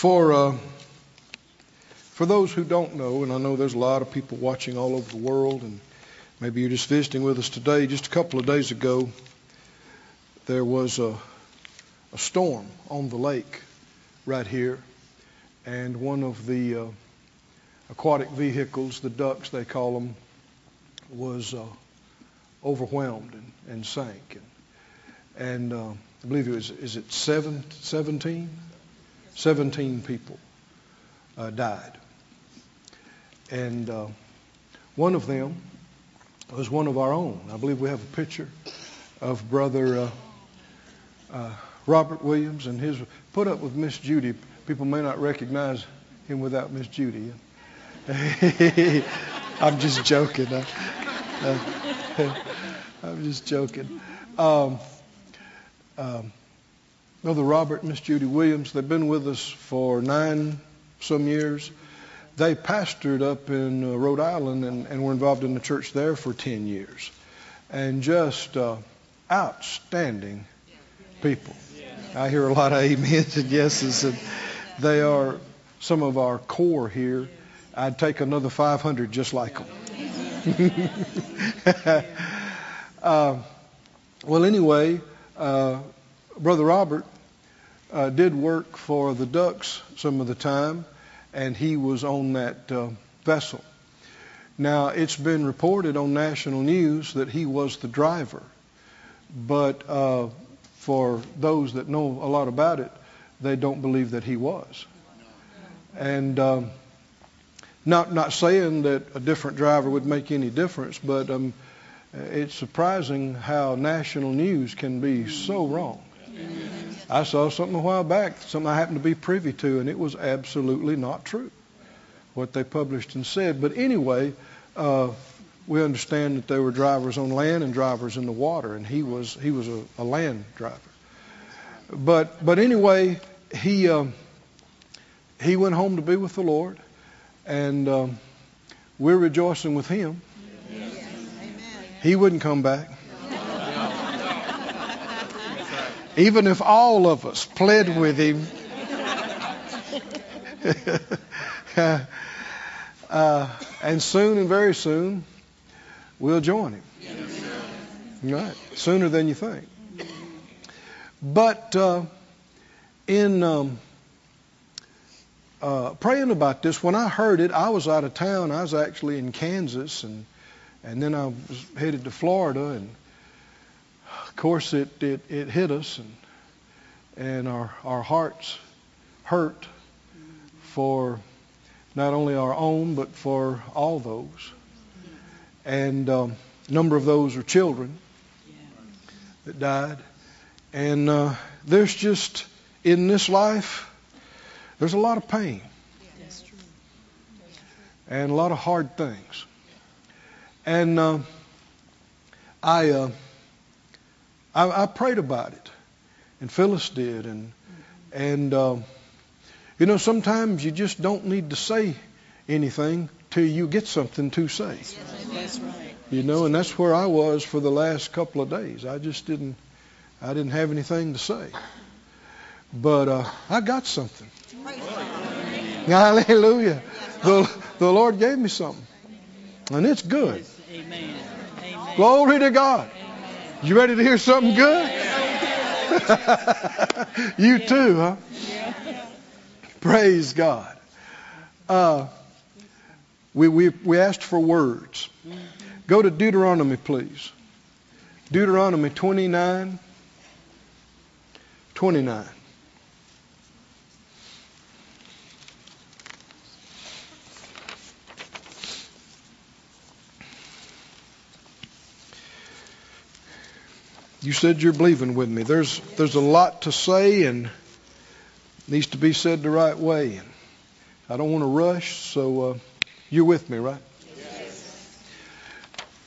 For uh, for those who don't know, and I know there's a lot of people watching all over the world, and maybe you're just visiting with us today. Just a couple of days ago, there was a, a storm on the lake right here, and one of the uh, aquatic vehicles, the ducks they call them, was uh, overwhelmed and, and sank. And, and uh, I believe it was, is it seven, 17? 17 people uh, died. And uh, one of them was one of our own. I believe we have a picture of Brother uh, uh, Robert Williams and his put up with Miss Judy. People may not recognize him without Miss Judy. I'm just joking. I'm just joking. Um, um, Brother Robert and Miss Judy Williams, they've been with us for nine some years. They pastored up in uh, Rhode Island and, and, were involved in the church there for 10 years. And just uh, outstanding people. I hear a lot of amens and yeses, and they are some of our core here. I'd take another 500 just like them. uh, well, anyway, uh, Brother Robert uh, did work for the Ducks some of the time, and he was on that uh, vessel. Now, it's been reported on national news that he was the driver, but uh, for those that know a lot about it, they don't believe that he was. And um, not not saying that a different driver would make any difference, but um, it's surprising how national news can be so wrong. I saw something a while back, something I happened to be privy to, and it was absolutely not true what they published and said. But anyway, uh, we understand that there were drivers on land and drivers in the water, and he was he was a, a land driver. But but anyway, he um, he went home to be with the Lord, and um, we're rejoicing with him. He wouldn't come back. Even if all of us pled with him. uh, and soon and very soon, we'll join him. Right. Sooner than you think. But uh, in um, uh, praying about this, when I heard it, I was out of town. I was actually in Kansas, and and then I was headed to Florida, and of course it it, it hit us, and and our our hearts hurt for not only our own but for all those, and um, a number of those are children that died, and uh, there's just in this life there's a lot of pain and a lot of hard things. And uh, I, uh, I, I prayed about it, and Phyllis did, and and uh, you know sometimes you just don't need to say anything till you get something to say. That's right. You know, and that's where I was for the last couple of days. I just didn't, I didn't have anything to say, but uh, I got something. Hallelujah. The, the Lord gave me something. And it's good. Amen. Amen. Glory to God. You ready to hear something good? you too, huh? Praise God. Uh, we, we, we asked for words. Go to Deuteronomy, please. Deuteronomy 29. 29. You said you're believing with me. There's there's a lot to say and needs to be said the right way. I don't want to rush, so uh, you're with me, right? Yes.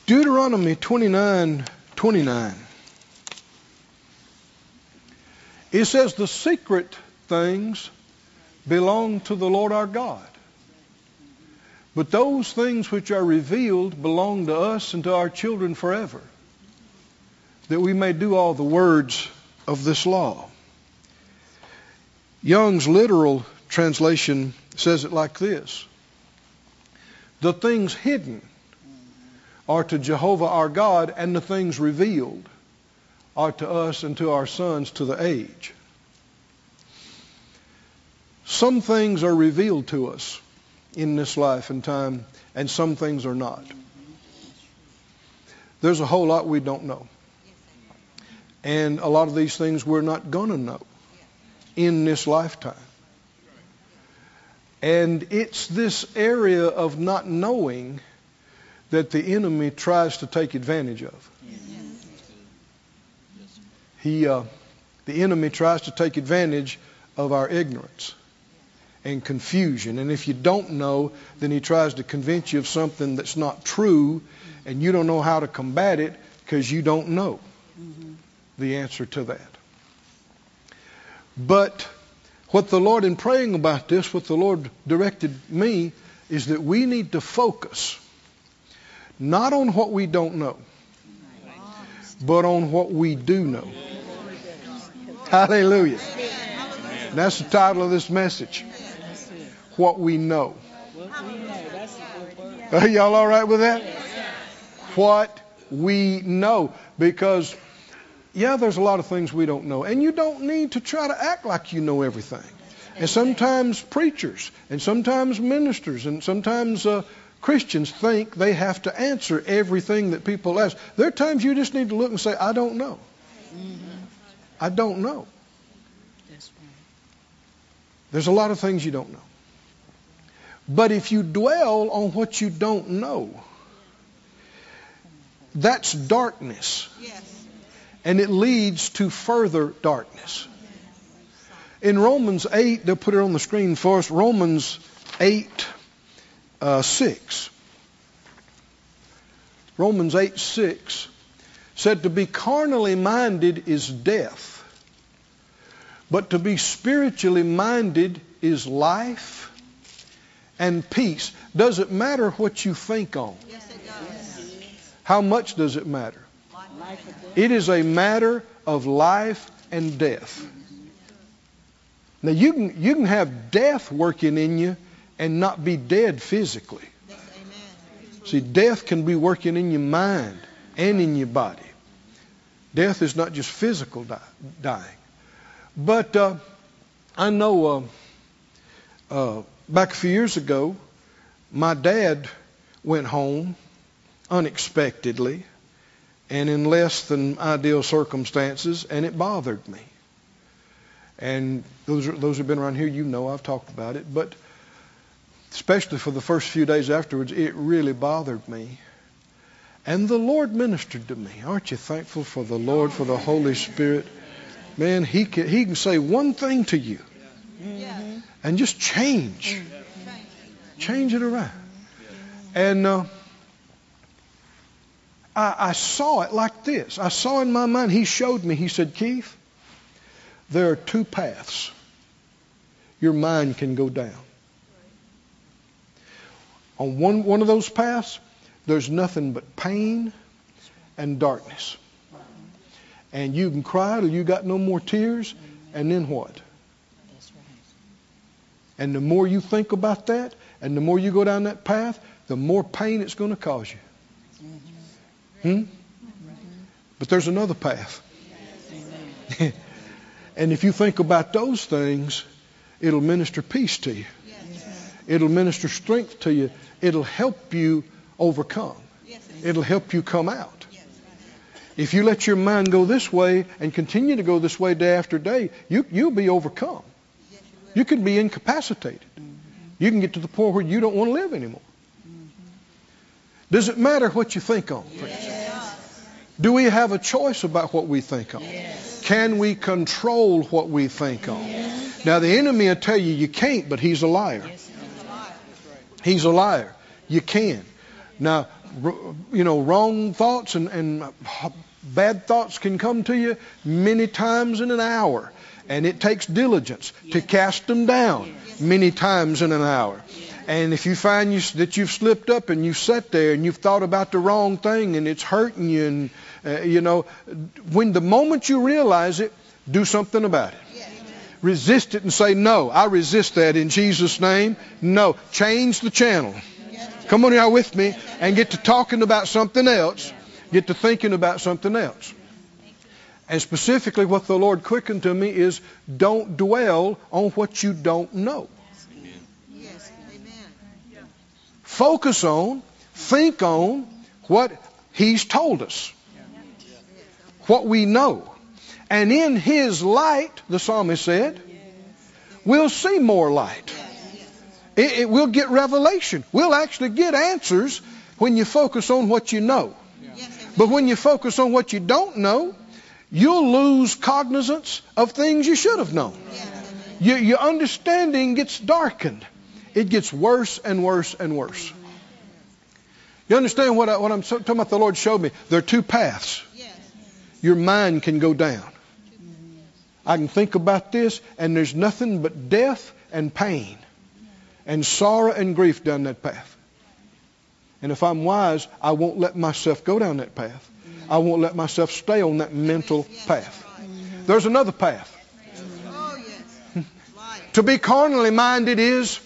Deuteronomy 29, 29. It says the secret things belong to the Lord our God. But those things which are revealed belong to us and to our children forever that we may do all the words of this law. Young's literal translation says it like this The things hidden are to Jehovah our God, and the things revealed are to us and to our sons to the age. Some things are revealed to us in this life and time, and some things are not. There's a whole lot we don't know. And a lot of these things we're not going to know in this lifetime. And it's this area of not knowing that the enemy tries to take advantage of. He, uh, the enemy tries to take advantage of our ignorance and confusion. And if you don't know, then he tries to convince you of something that's not true, and you don't know how to combat it because you don't know mm-hmm. The answer to that. But what the Lord, in praying about this, what the Lord directed me is that we need to focus not on what we don't know, but on what we do know. Hallelujah. That's the title of this message. What we know. Are y'all all right with that? What we know. Because, yeah, there's a lot of things we don't know. And you don't need to try to act like you know everything. And sometimes preachers, and sometimes ministers, and sometimes uh, Christians think they have to answer everything that people ask. There are times you just need to look and say, I don't know. Mm-hmm. I don't know. There's a lot of things you don't know. But if you dwell on what you don't know, that's darkness. And it leads to further darkness. In Romans 8, they'll put it on the screen for us. Romans 8, uh, 6. Romans 8, 6 said to be carnally minded is death, but to be spiritually minded is life and peace. Does it matter what you think on? Yes, it does. How much does it matter? It is a matter of life and death. Now you can you can have death working in you and not be dead physically. See, death can be working in your mind and in your body. Death is not just physical die, dying. But uh, I know uh, uh, back a few years ago, my dad went home unexpectedly and in less than ideal circumstances, and it bothered me. And those, are, those who've been around here, you know I've talked about it. But especially for the first few days afterwards, it really bothered me. And the Lord ministered to me. Aren't you thankful for the Lord, for the Holy Spirit? Man, He can, he can say one thing to you and just change. Change it around. And uh, I, I saw it like this. I saw in my mind, He showed me, He said, Keith, there are two paths your mind can go down. On one, one of those paths, there's nothing but pain and darkness. And you can cry till you got no more tears, and then what? And the more you think about that, and the more you go down that path, the more pain it's going to cause you. Hmm? But there's another path. And if you think about those things, it'll minister peace to you. It'll minister strength to you. It'll help you overcome. It'll help you come out. If you let your mind go this way and continue to go this way day after day, you, you'll be overcome. You can be incapacitated. You can get to the point where you don't want to live anymore. Does it matter what you think on, Do we have a choice about what we think on? Can we control what we think on? Now, the enemy will tell you you can't, but he's a liar. He's a liar. You can. Now, you know, wrong thoughts and, and bad thoughts can come to you many times in an hour. And it takes diligence to cast them down many times in an hour. And if you find you, that you've slipped up and you've sat there and you've thought about the wrong thing and it's hurting you, and uh, you know, when the moment you realize it, do something about it. resist it and say, No, I resist that in Jesus' name. No. Change the channel. Come on now with me and get to talking about something else. Get to thinking about something else. And specifically, what the Lord quickened to me is don't dwell on what you don't know. Yes. Amen. Focus on, think on what He's told us, what we know. And in His light, the psalmist said, we'll see more light. It, it, we'll get revelation. We'll actually get answers when you focus on what you know. But when you focus on what you don't know, you'll lose cognizance of things you should have known. Your understanding gets darkened. It gets worse and worse and worse. You understand what, I, what I'm talking about? The Lord showed me. There are two paths. Your mind can go down. I can think about this, and there's nothing but death and pain and sorrow and grief down that path. And if I'm wise, I won't let myself go down that path. I won't let myself stay on that mental path. There's another path. To be carnally minded is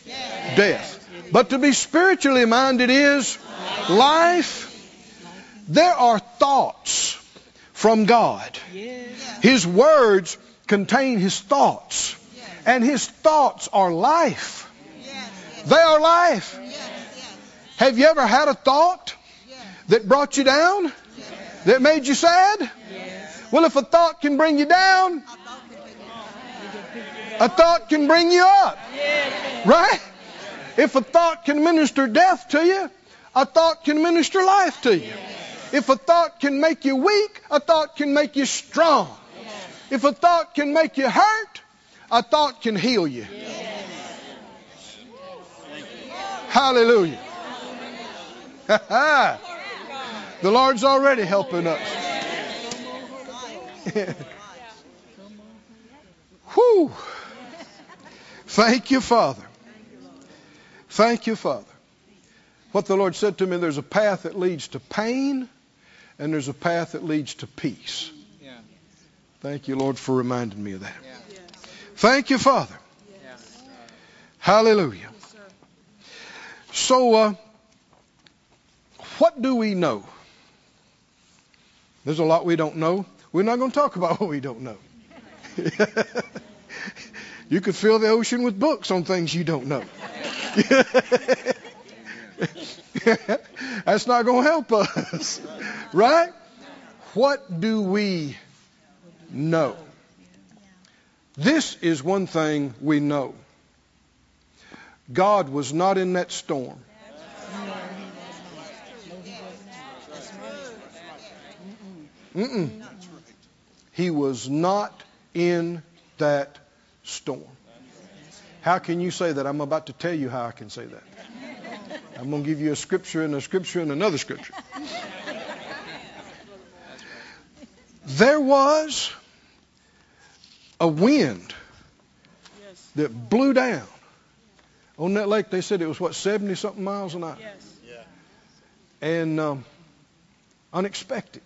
death. But to be spiritually minded is life. There are thoughts from God. His words contain His thoughts. And His thoughts are life. They are life. Have you ever had a thought that brought you down? That made you sad? Well, if a thought can bring you down, I thought we could- a thought can bring you up. Right? If a thought can minister death to you, a thought can minister life to you. If a thought can make you weak, a thought can make you strong. If a thought can make you hurt, a thought can heal you. Hallelujah. the Lord's already helping us. Whew. Thank you, Father. Thank you, Father. What the Lord said to me, there's a path that leads to pain and there's a path that leads to peace. Thank you, Lord, for reminding me of that. Thank you, Father. Hallelujah. So, uh, what do we know? There's a lot we don't know. We're not going to talk about what we don't know. you could fill the ocean with books on things you don't know. That's not going to help us. Right? What do we know? This is one thing we know. God was not in that storm. Mm-mm. He was not in that storm. How can you say that? I'm about to tell you how I can say that. I'm going to give you a scripture and a scripture and another scripture. There was a wind that blew down. On that lake, they said it was, what, 70 something miles an hour? And um, unexpected.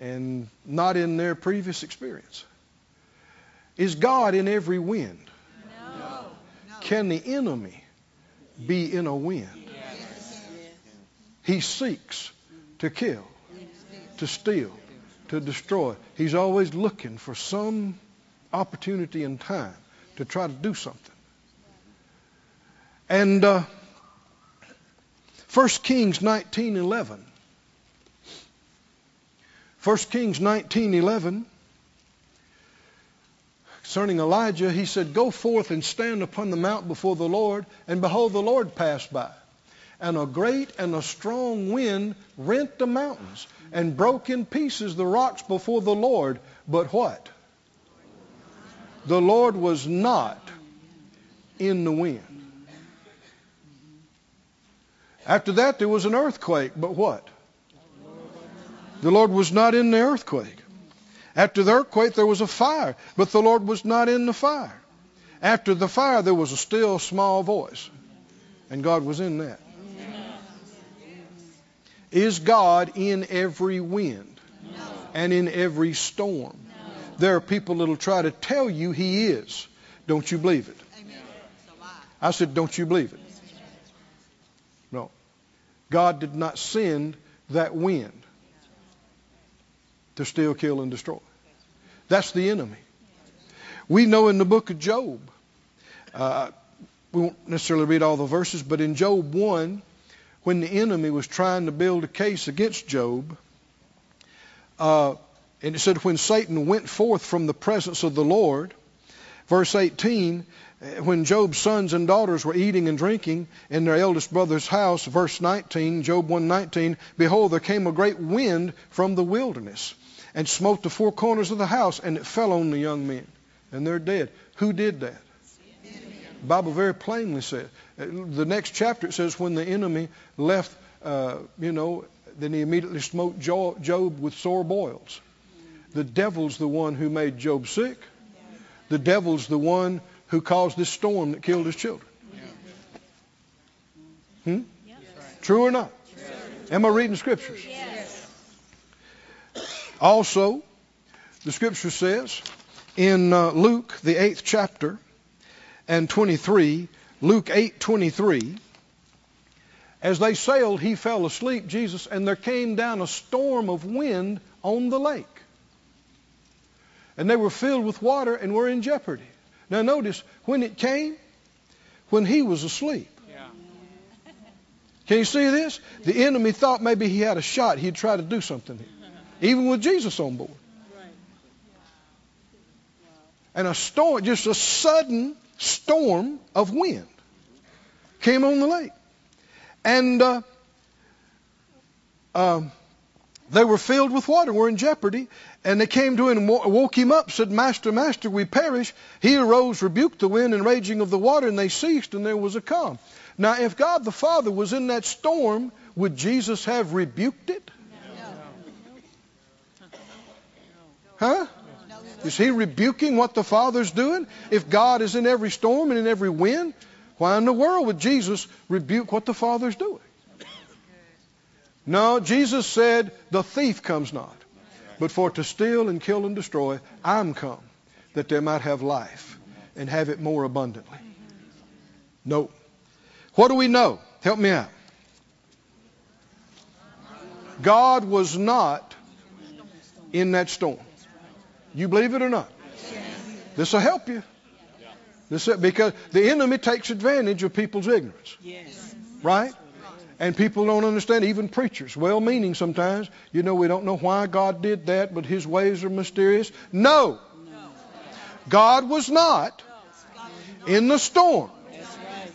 And not in their previous experience. Is God in every wind? No. Can the enemy be in a wind? Yes. He seeks to kill, to steal, to destroy. He's always looking for some opportunity and time to try to do something. And uh, 1 Kings 19:11. 1 Kings 19:11 concerning Elijah, he said, "Go forth and stand upon the mount before the Lord, and behold, the Lord passed by, and a great and a strong wind rent the mountains and broke in pieces the rocks before the Lord. But what? The Lord was not in the wind. After that, there was an earthquake, but what? The Lord was not in the earthquake. After the earthquake, there was a fire, but the Lord was not in the fire. After the fire, there was a still small voice, and God was in that. Is God in every wind and in every storm? There are people that'll try to tell you he is. Don't you believe it? Amen. I said, don't you believe it? No. God did not send that wind to steal, kill, and destroy. That's the enemy. We know in the book of Job, uh, we won't necessarily read all the verses, but in Job 1, when the enemy was trying to build a case against Job, uh, and it said, when Satan went forth from the presence of the Lord, verse 18, uh, when Job's sons and daughters were eating and drinking in their eldest brother's house, verse 19, Job 1:19, behold, there came a great wind from the wilderness and smote the four corners of the house, and it fell on the young men, and they're dead. Who did that? The Bible very plainly says. The next chapter it says when the enemy left, uh, you know, then he immediately smote Job with sore boils. The devil's the one who made Job sick. The devil's the one who caused this storm that killed his children. Hmm? True or not? Am I reading scriptures? Also, the scripture says in uh, Luke, the eighth chapter, and 23, Luke 8 23, as they sailed, he fell asleep, Jesus, and there came down a storm of wind on the lake. And they were filled with water and were in jeopardy. Now, notice, when it came, when he was asleep. Can you see this? The enemy thought maybe he had a shot. He'd try to do something here, even with Jesus on board. And a storm, just a sudden storm of wind came on the lake. And uh, um, they were filled with water, were in jeopardy. And they came to him and woke him up, said, Master, Master, we perish. He arose, rebuked the wind and raging of the water, and they ceased, and there was a calm. Now, if God the Father was in that storm, would Jesus have rebuked it? Huh? Is he rebuking what the Father's doing? If God is in every storm and in every wind, why in the world would Jesus rebuke what the Father's doing? No, Jesus said, The thief comes not, but for to steal and kill and destroy, I'm come, that they might have life and have it more abundantly. No. What do we know? Help me out. God was not in that storm. You believe it or not? This will help you. This because the enemy takes advantage of people's ignorance, Yes. right? And people don't understand, even preachers, well meaning sometimes, you know, we don't know why God did that, but his ways are mysterious. No. God was not in the storm.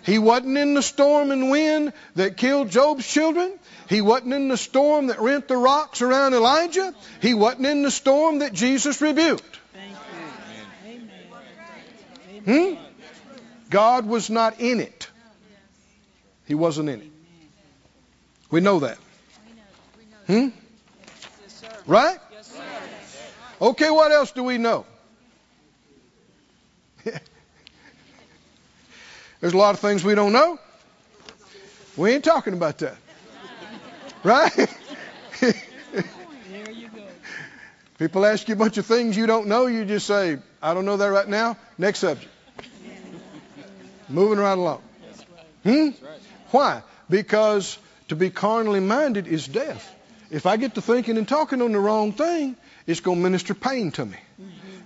He wasn't in the storm and wind that killed Job's children. He wasn't in the storm that rent the rocks around Elijah. He wasn't in the storm that Jesus rebuked. Thank you. Amen. Hmm? God was not in it. He wasn't in it. We know that. Hmm? Right? Okay, what else do we know? There's a lot of things we don't know. We ain't talking about that. Right? There you go. People ask you a bunch of things you don't know, you just say, I don't know that right now. Next subject. Moving right along. Hmm? Why? Because to be carnally minded is death. If I get to thinking and talking on the wrong thing, it's going to minister pain to me.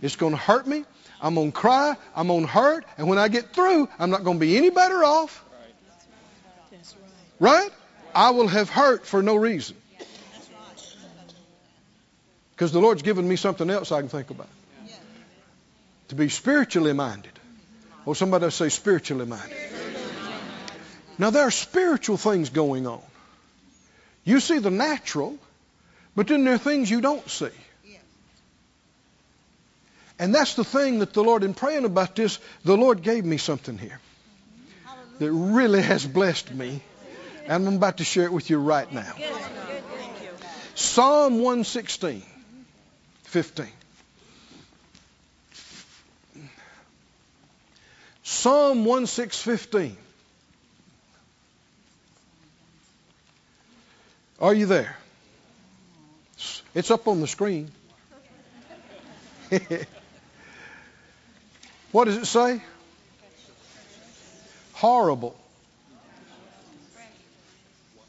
It's going to hurt me. I'm going to cry. I'm going to hurt. And when I get through, I'm not going to be any better off. That's right. I will have hurt for no reason. Because the Lord's given me something else I can think about. To be spiritually minded. Or somebody say spiritually minded. Now there are spiritual things going on. You see the natural, but then there are things you don't see. And that's the thing that the Lord, in praying about this, the Lord gave me something here that really has blessed me. And I'm about to share it with you right now. Psalm 116, 15. Psalm 1615. Are you there? It's up on the screen. what does it say? Horrible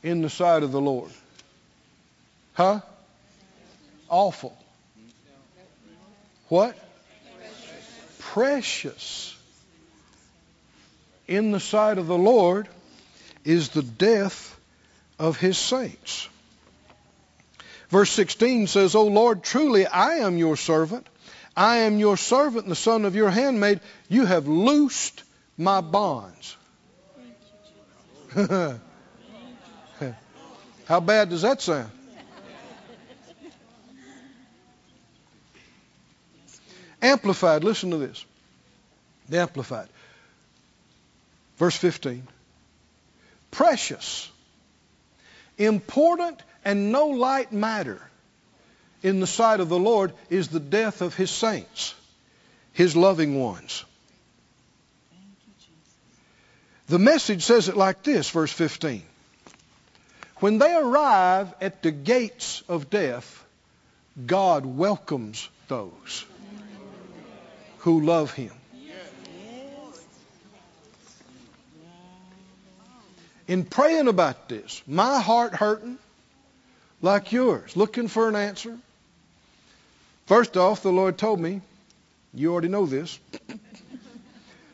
in the sight of the Lord. Huh? Awful. What? Precious in the sight of the Lord is the death of his saints. Verse 16 says, O Lord, truly I am your servant. I am your servant the son of your handmaid. You have loosed my bonds. How bad does that sound? Amplified, listen to this. The Amplified. Verse 15. Precious, important, and no light matter in the sight of the Lord is the death of his saints, his loving ones. The message says it like this, verse 15. When they arrive at the gates of death, God welcomes those who love him. In praying about this, my heart hurting like yours, looking for an answer. First off, the Lord told me, you already know this.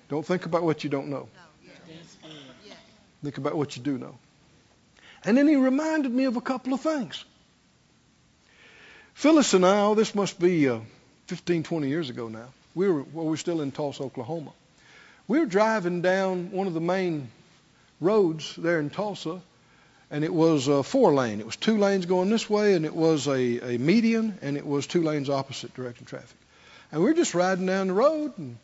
don't think about what you don't know. Think about what you do know. And then he reminded me of a couple of things. Phyllis and I, oh, this must be uh, 15, 20 years ago now. We were, well, we were still in Tulsa, Oklahoma. We were driving down one of the main roads there in Tulsa, and it was a four lane. It was two lanes going this way, and it was a, a median, and it was two lanes opposite direction traffic. And we were just riding down the road, and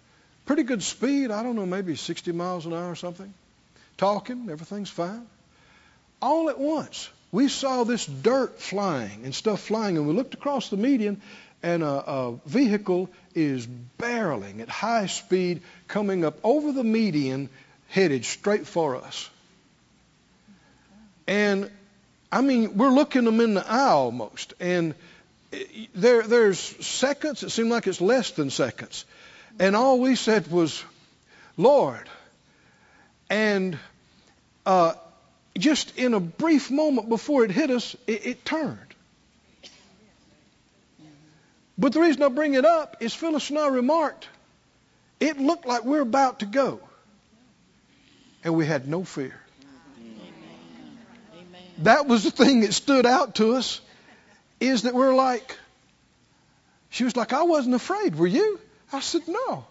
pretty good speed. I don't know, maybe 60 miles an hour or something. Talking, everything's fine. All at once, we saw this dirt flying and stuff flying, and we looked across the median, and a, a vehicle is barreling at high speed coming up over the median headed straight for us. And I mean, we're looking them in the eye almost. And there, there's seconds, it seemed like it's less than seconds. And all we said was, Lord. And uh, just in a brief moment before it hit us, it, it turned. But the reason I bring it up is Phyllis and I remarked, it looked like we we're about to go and we had no fear. That was the thing that stood out to us is that we're like, she was like, I wasn't afraid. Were you? I said, no.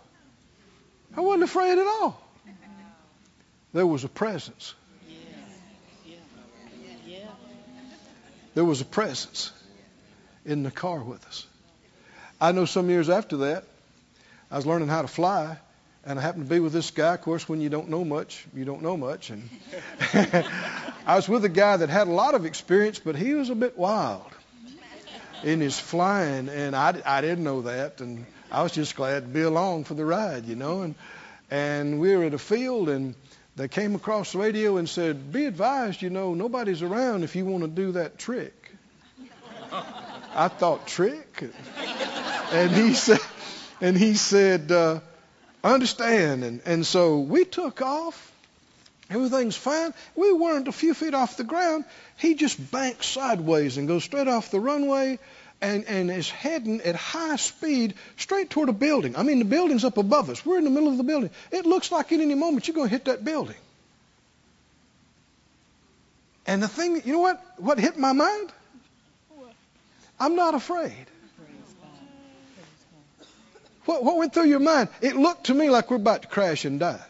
I wasn't afraid at all. There was a presence. There was a presence in the car with us. I know some years after that, I was learning how to fly, and I happened to be with this guy. Of course, when you don't know much, you don't know much. And I was with a guy that had a lot of experience, but he was a bit wild in his flying, and I, I didn't know that, and I was just glad to be along for the ride, you know. And and we were at a field, and they came across the radio and said, "Be advised, you know, nobody's around if you want to do that trick." I thought trick, and he said, and he said. Uh, understand. And, and so we took off. Everything's fine. We weren't a few feet off the ground. He just banks sideways and goes straight off the runway and, and is heading at high speed straight toward a building. I mean, the building's up above us. We're in the middle of the building. It looks like at any moment you're going to hit that building. And the thing, you know what? What hit my mind? I'm not afraid. What, what went through your mind? It looked to me like we're about to crash and die.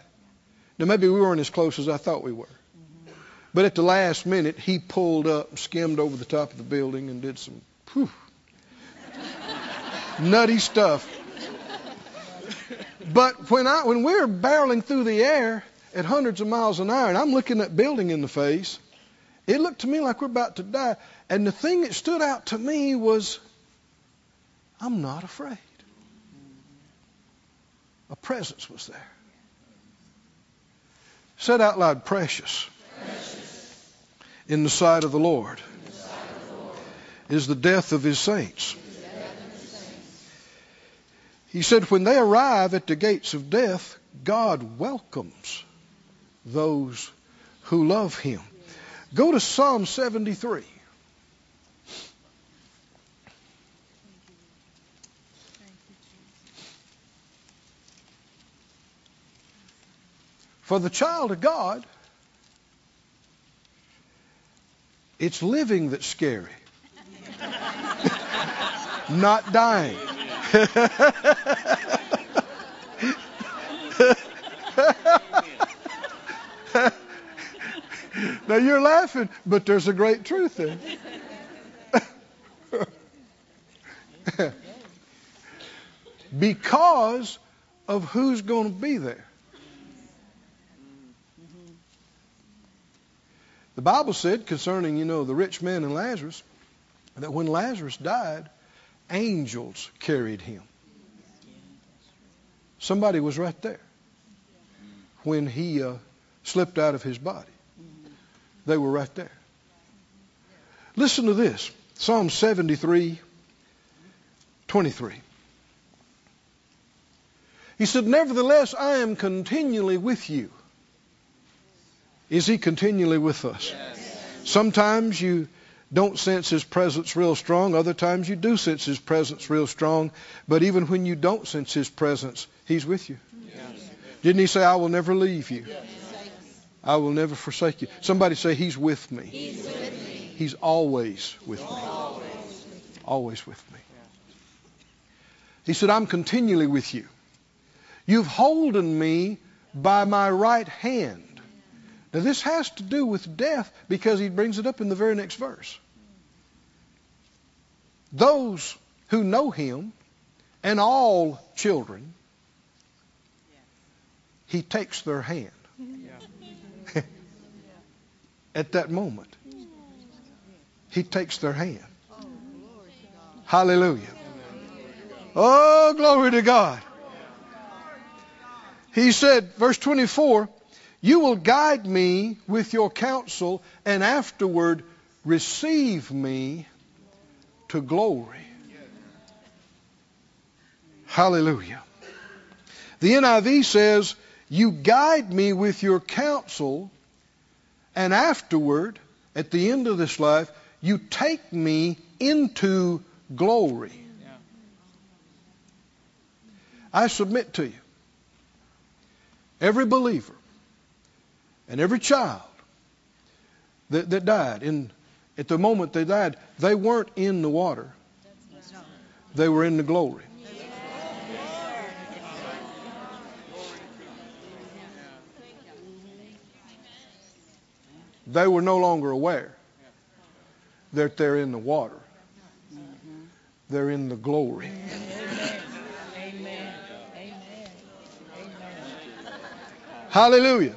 Now, maybe we weren't as close as I thought we were. But at the last minute, he pulled up, skimmed over the top of the building, and did some whew, nutty stuff. But when I when we were barreling through the air at hundreds of miles an hour, and I'm looking at building in the face, it looked to me like we're about to die. And the thing that stood out to me was, I'm not afraid a presence was there. Said out loud, precious. precious. In the sight of the Lord, the Lord. is the death of his saints. He said, when they arrive at the gates of death, God welcomes those who love him. Go to Psalm 73. For the child of God, it's living that's scary, not dying. Now you're laughing, but there's a great truth in it. because of who's going to be there. The Bible said concerning, you know, the rich man and Lazarus, that when Lazarus died, angels carried him. Somebody was right there when he uh, slipped out of his body. They were right there. Listen to this Psalm 73 23. He said, Nevertheless, I am continually with you. Is he continually with us? Yes. Sometimes you don't sense his presence real strong. Other times you do sense his presence real strong. But even when you don't sense his presence, he's with you. Yes. Didn't he say, I will never leave you? Yes. I will never forsake you. Somebody say, He's with me. He's with me. He's always with me. Always. Always with me. He said, I'm continually with you. You've holden me by my right hand. Now, this has to do with death because he brings it up in the very next verse. Those who know him and all children, he takes their hand at that moment. He takes their hand. Hallelujah. Oh, glory to God. He said, verse 24, You will guide me with your counsel, and afterward receive me to glory. Hallelujah. The NIV says, You guide me with your counsel, and afterward, at the end of this life, you take me into glory. I submit to you, every believer and every child that, that died, in, at the moment they died, they weren't in the water, they were in the glory. They were no longer aware that they're in the water. They're in the glory. Amen. Amen. Amen. Hallelujah.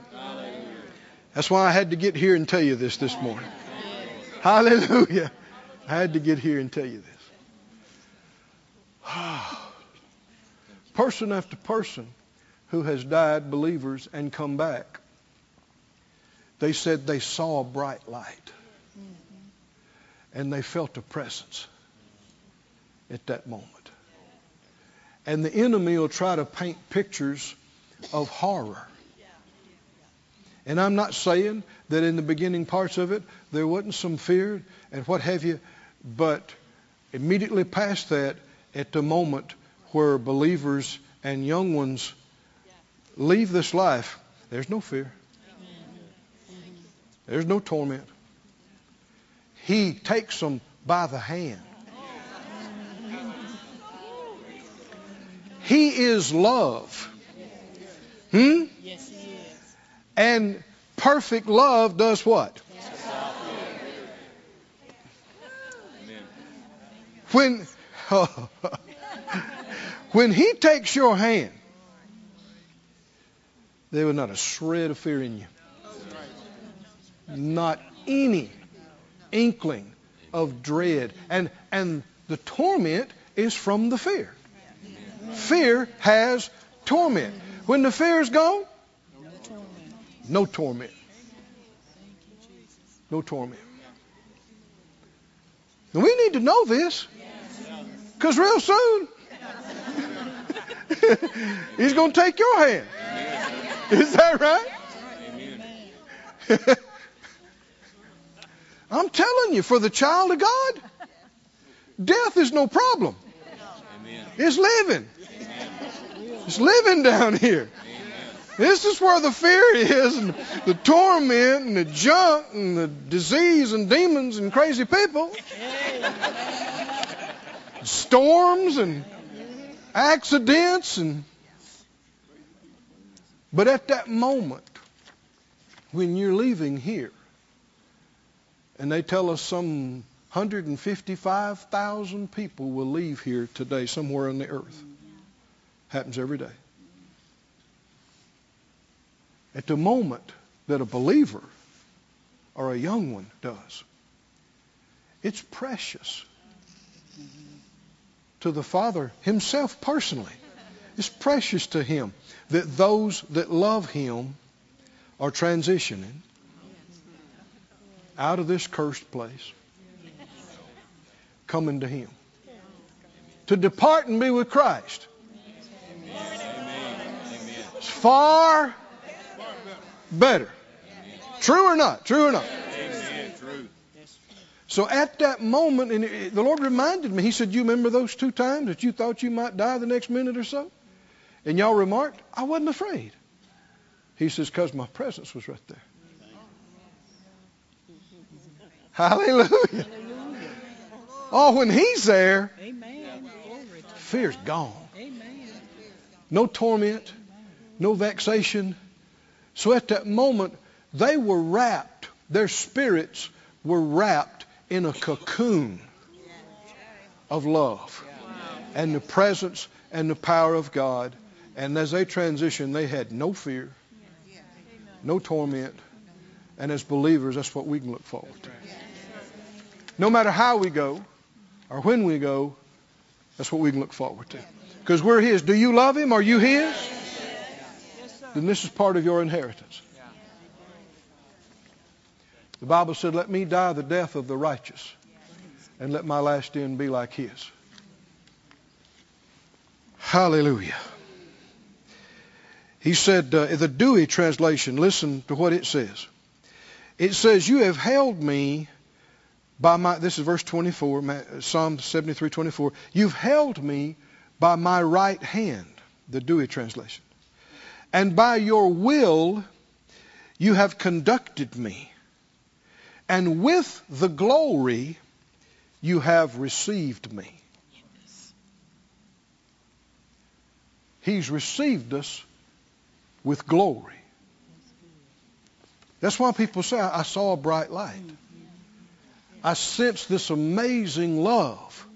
That's why I had to get here and tell you this this morning. Hallelujah. I had to get here and tell you this. person after person who has died, believers, and come back, they said they saw a bright light. And they felt a presence at that moment. And the enemy will try to paint pictures of horror. And I'm not saying that in the beginning parts of it there wasn't some fear and what have you, but immediately past that, at the moment where believers and young ones leave this life, there's no fear. There's no torment. He takes them by the hand. He is love. Hmm? Yes. And perfect love does what? When when he takes your hand, there was not a shred of fear in you. Not any inkling of dread. And and the torment is from the fear. Fear has torment. When the fear is gone. No torment. No torment. We need to know this. Because real soon, He's going to take your hand. Is that right? I'm telling you, for the child of God, death is no problem. It's living. It's living down here. This is where the fear is, and the torment, and the junk, and the disease, and demons, and crazy people. Storms and accidents, and but at that moment, when you're leaving here, and they tell us some 155,000 people will leave here today, somewhere on the earth. Happens every day. At the moment that a believer or a young one does, it's precious to the Father Himself personally. It's precious to Him that those that love Him are transitioning out of this cursed place, coming to Him. To depart and be with Christ. It's far better. True or not? True or not? So at that moment, and the Lord reminded me, He said, You remember those two times that you thought you might die the next minute or so? And y'all remarked, I wasn't afraid. He says, Because my presence was right there. Hallelujah. Oh, when He's there, Amen. Fear's gone. Amen. No torment, no vexation. So at that moment, they were wrapped, their spirits were wrapped in a cocoon of love and the presence and the power of God. And as they transitioned, they had no fear, no torment. And as believers, that's what we can look forward to. No matter how we go or when we go, that's what we can look forward to. Because we're His. Do you love Him? Are you His? Then this is part of your inheritance. The Bible said, Let me die the death of the righteous, and let my last end be like His. Hallelujah. He said, uh, the Douay translation, listen to what it says. It says, You have held me by my, this is verse 24, Psalm 73, 24. You've held me by my right hand, the Douay translation. And by your will you have conducted me. And with the glory you have received me. He's received us with glory. That's why people say, I saw a bright light. I sensed this amazing love.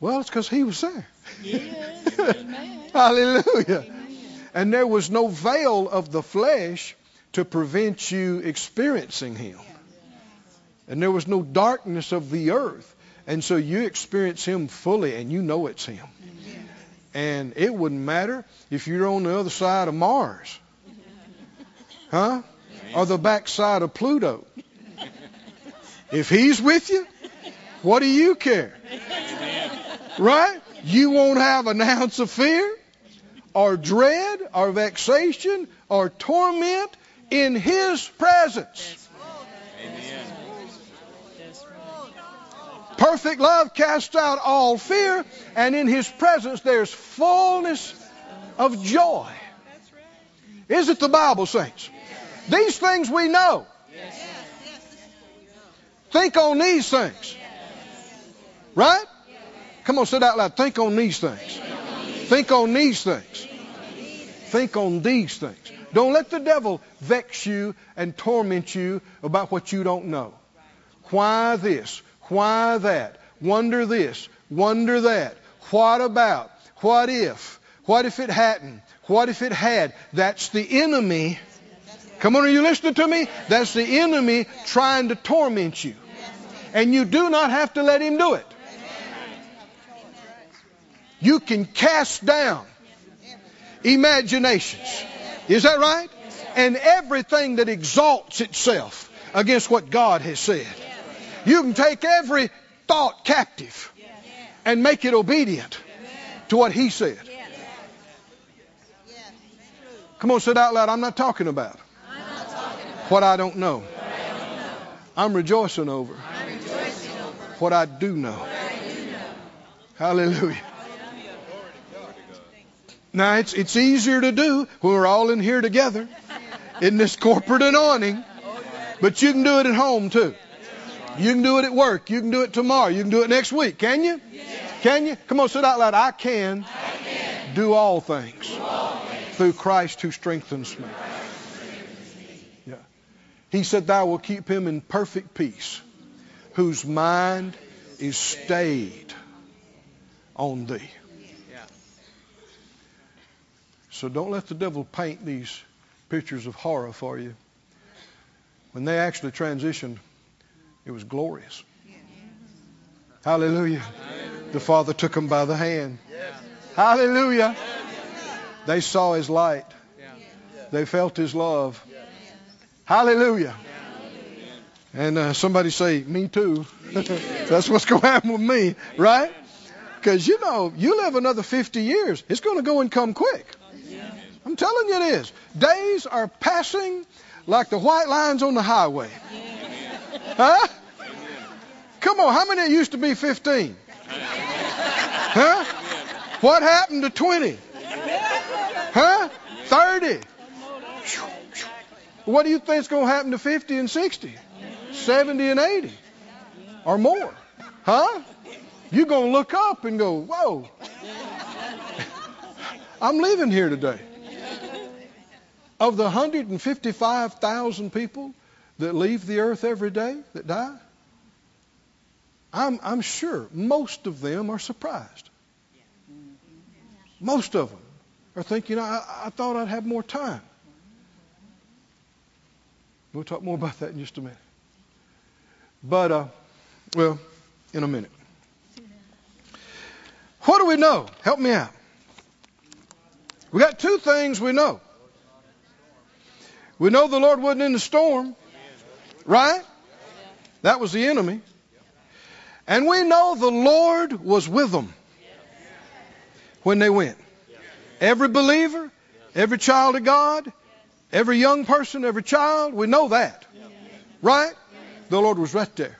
Well, it's because he was there. Yes. Amen. And there was no veil of the flesh to prevent you experiencing him. And there was no darkness of the earth. And so you experience him fully and you know it's him. And it wouldn't matter if you're on the other side of Mars. Huh? Or the backside of Pluto. If he's with you, what do you care? Right? You won't have an ounce of fear or dread or vexation or torment in his presence. Amen. Perfect love casts out all fear, and in his presence there's fullness of joy. Is it the Bible, saints? These things we know. Think on these things. Right? Come on, sit out loud. Think on these things. Think on these things. Think on these things. Don't let the devil vex you and torment you about what you don't know. Why this? Why that? Wonder this. Wonder that. What about? What if? What if it hadn't? What if it had? That's the enemy. Come on, are you listening to me? That's the enemy trying to torment you. And you do not have to let him do it. You can cast down imaginations. Is that right? And everything that exalts itself against what God has said. You can take every thought captive and make it obedient to what He said. Come on, say it out loud. I'm not talking about what I don't know. I'm rejoicing over what I do know. Hallelujah. Now it's it's easier to do when we're all in here together in this corporate anointing, but you can do it at home too. You can do it at work. You can do it tomorrow. You can do it next week. Can you? Can you? Come on, say it out loud. I can, do all things through Christ who strengthens me. Yeah. He said, Thou will keep him in perfect peace, whose mind is stayed on thee. So don't let the devil paint these pictures of horror for you. When they actually transitioned, it was glorious. Hallelujah. The Father took them by the hand. Hallelujah. They saw His light. They felt His love. Hallelujah. And uh, somebody say, Me too. That's what's going to happen with me, right? Because you know, you live another 50 years, it's going to go and come quick. I'm telling you it is. Days are passing like the white lines on the highway. Huh? Come on, how many used to be 15? Huh? What happened to 20? Huh? 30? What do you think is going to happen to 50 and 60? 70 and 80? Or more? Huh? You're going to look up and go, whoa. I'm leaving here today. Of the 155,000 people that leave the earth every day that die, I'm, I'm sure most of them are surprised. Most of them are thinking, I, I thought I'd have more time. We'll talk more about that in just a minute. But, uh, well, in a minute. What do we know? Help me out. We got two things we know. We know the Lord wasn't in the storm, right? That was the enemy. And we know the Lord was with them when they went. Every believer, every child of God, every young person, every child, we know that. Right? The Lord was right there.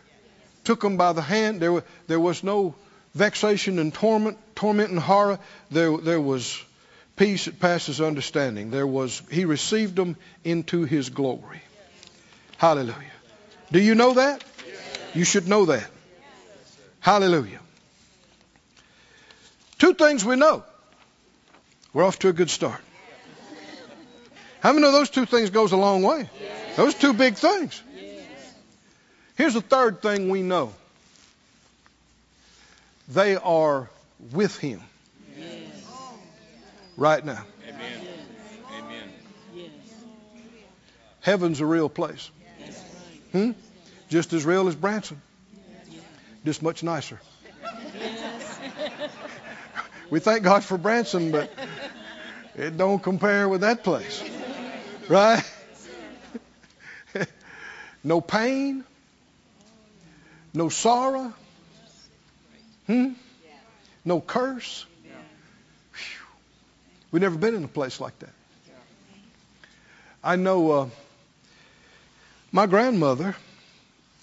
Took them by the hand. There, was, there was no vexation and torment, torment and horror. There, there was peace that passes understanding. There was, he received them into his glory. Hallelujah. Do you know that? You should know that. Hallelujah. Two things we know. We're off to a good start. How many of those two things goes a long way? Those two big things. Here's the third thing we know. They are with him right now. Amen. Amen. Yes. Heaven's a real place. Hmm? Just as real as Branson. Just much nicer. We thank God for Branson, but it don't compare with that place. Right? no pain, no sorrow, hmm? no curse. We've never been in a place like that. I know uh, my grandmother,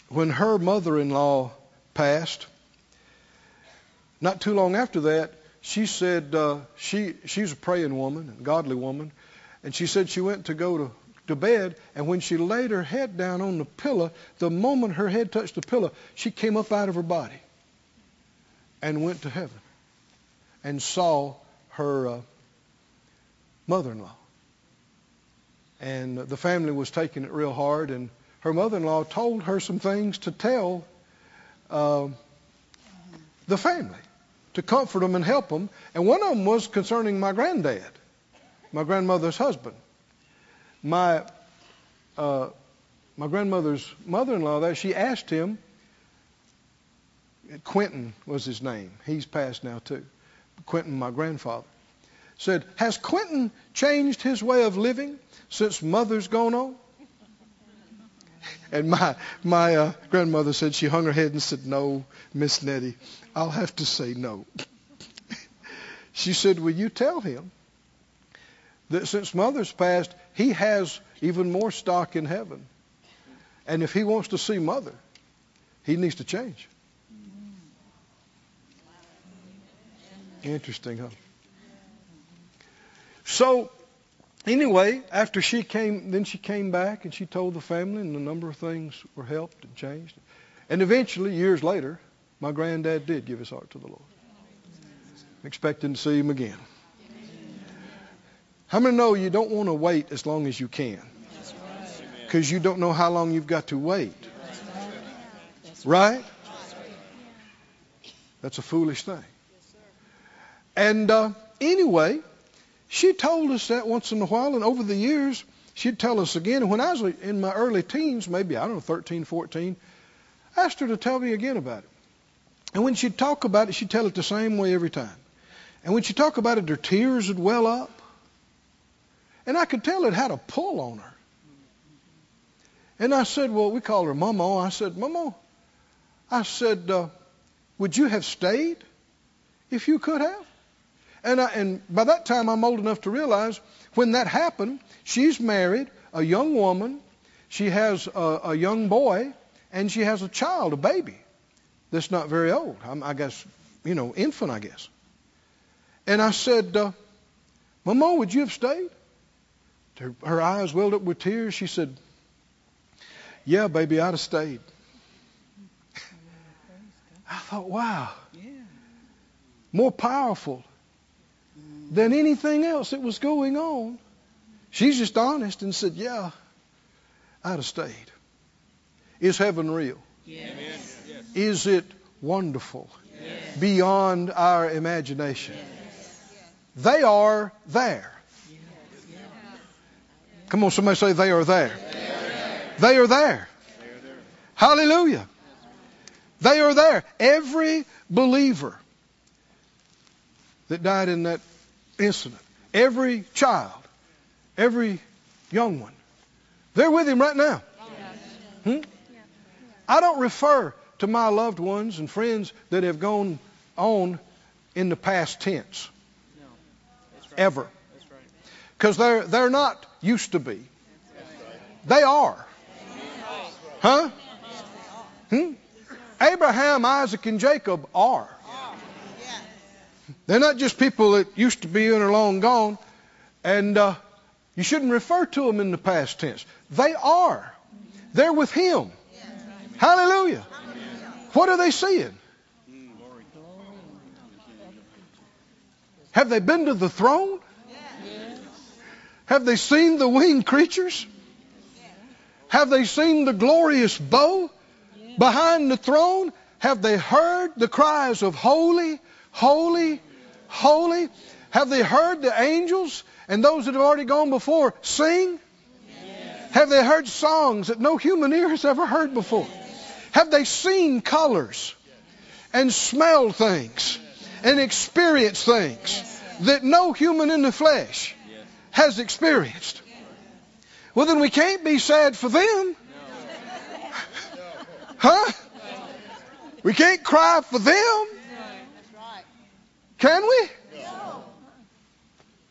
when her mother in law passed, not too long after that, she said uh, she she's a praying woman, a godly woman, and she said she went to go to, to bed, and when she laid her head down on the pillow, the moment her head touched the pillow, she came up out of her body and went to heaven and saw her uh, mother-in-law. And the family was taking it real hard, and her mother-in-law told her some things to tell uh, the family to comfort them and help them. And one of them was concerning my granddad, my grandmother's husband. My uh, my grandmother's mother-in-law there, she asked him. Quentin was his name. He's passed now too. Quentin, my grandfather, said, "Has Quentin changed his way of living since mother's gone on?" And my my uh, grandmother said she hung her head and said, "No, Miss Nettie, I'll have to say no." she said, "Will you tell him that since mother's passed, he has even more stock in heaven. And if he wants to see mother, he needs to change. Interesting, huh? So, anyway, after she came, then she came back and she told the family, and a number of things were helped and changed. And eventually, years later, my granddad did give his heart to the Lord, expecting to see him again. How many know you don't want to wait as long as you can? Because you don't know how long you've got to wait. Right. That's Right? That's a foolish thing. And uh, anyway, she told us that once in a while, and over the years, she'd tell us again. And when I was in my early teens, maybe, I don't know, 13, 14, I asked her to tell me again about it. And when she'd talk about it, she'd tell it the same way every time. And when she'd talk about it, her tears would well up. And I could tell it had a pull on her. And I said, well, we called her Momo. I said, Momo, I said, uh, would you have stayed if you could have? And, I, and by that time, I'm old enough to realize when that happened, she's married, a young woman, she has a, a young boy, and she has a child, a baby, that's not very old. I'm, I guess, you know, infant, I guess. And I said, uh, Momo, would you have stayed? Her, her eyes welled up with tears. She said, Yeah, baby, I'd have stayed. I thought, wow, Yeah. more powerful than anything else that was going on. She's just honest and said, Yeah, I'd have stayed. Is heaven real? Yes. Is it wonderful Yes. beyond our imagination? They are there. Come on, somebody say they are there. They are there. Hallelujah. They are there. Every believer that died in that incident, every child, every young one, they're with him right now. Hmm? I don't refer to my loved ones and friends that have gone on in the past tense. Ever. Because they're, they're not used to be. They are. Huh? Hmm? Abraham, Isaac, and Jacob are. They're not just people that used to be in or long gone. And uh, you shouldn't refer to them in the past tense. They are. They're with Him. Hallelujah. What are they seeing? Have they been to the throne? Have they seen the winged creatures? Have they seen the glorious bow behind the throne? Have they heard the cries of holy, holy, holy? Have they heard the angels and those that have already gone before sing? Have they heard songs that no human ear has ever heard before? Have they seen colors and smelled things and experienced things that no human in the flesh has experienced? Well, then we can't be sad for them. Huh? We can't cry for them. Can we? No.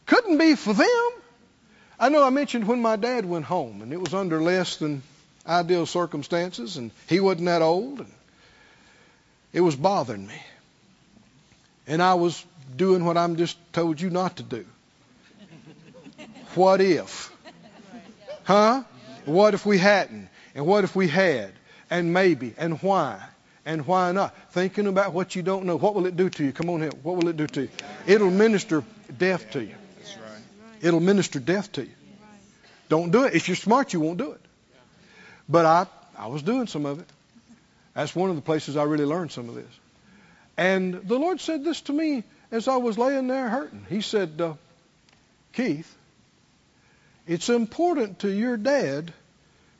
Couldn't be for them. I know I mentioned when my dad went home, and it was under less than ideal circumstances, and he wasn't that old, and it was bothering me. And I was doing what I'm just told you not to do. What if? Huh? What if we hadn't? And what if we had? And maybe? And why? And why not? Thinking about what you don't know. What will it do to you? Come on here. What will it do to you? It'll minister death to you. That's right. It'll minister death to you. Don't do it. If you're smart, you won't do it. But I, I was doing some of it. That's one of the places I really learned some of this. And the Lord said this to me as I was laying there hurting. He said, uh, Keith, it's important to your dad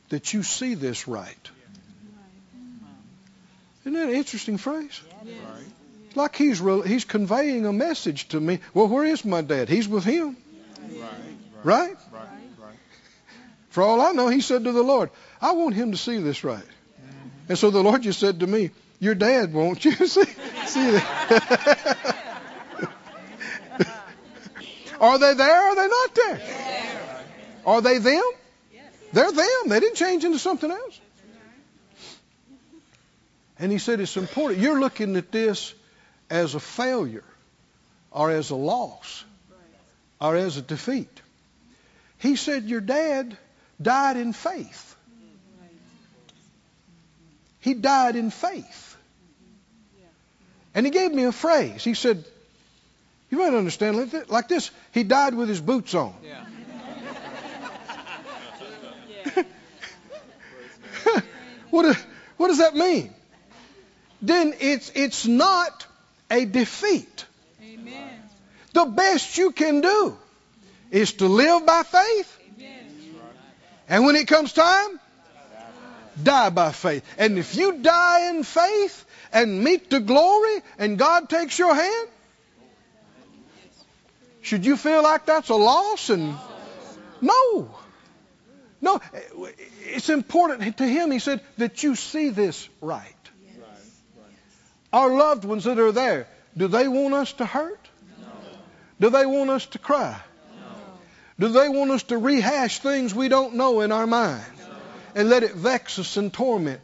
that you see this right. Isn't that an interesting phrase? Right. It's like he's re- he's conveying a message to me. Well, where is my dad? He's with him, Right. right? Right. Right. For all I know, he said to the Lord, I want him to see this right. Mm-hmm. And so the Lord just said to me, Your dad won't you see, see that? Are they there? Or are they not there? Are they them? They're them. They didn't change into something else. And he said it's important. You're looking at this as a failure or as a loss or as a defeat. He said your dad died in faith. He died in faith. And he gave me a phrase. He said, You might understand like like this. He died with his boots on. Yeah. what, what does that mean? Then it's, it's not a defeat. Amen. The best you can do is to live by faith. And when it comes time, die by faith. And if you die in faith and meet the glory and God takes your hand, should you feel like that's a loss? And no. No. It's important to him, he said, that you see this right. Our loved ones that are there, do they want us to hurt? No. Do they want us to cry? No. Do they want us to rehash things we don't know in our mind and let it vex us and torment?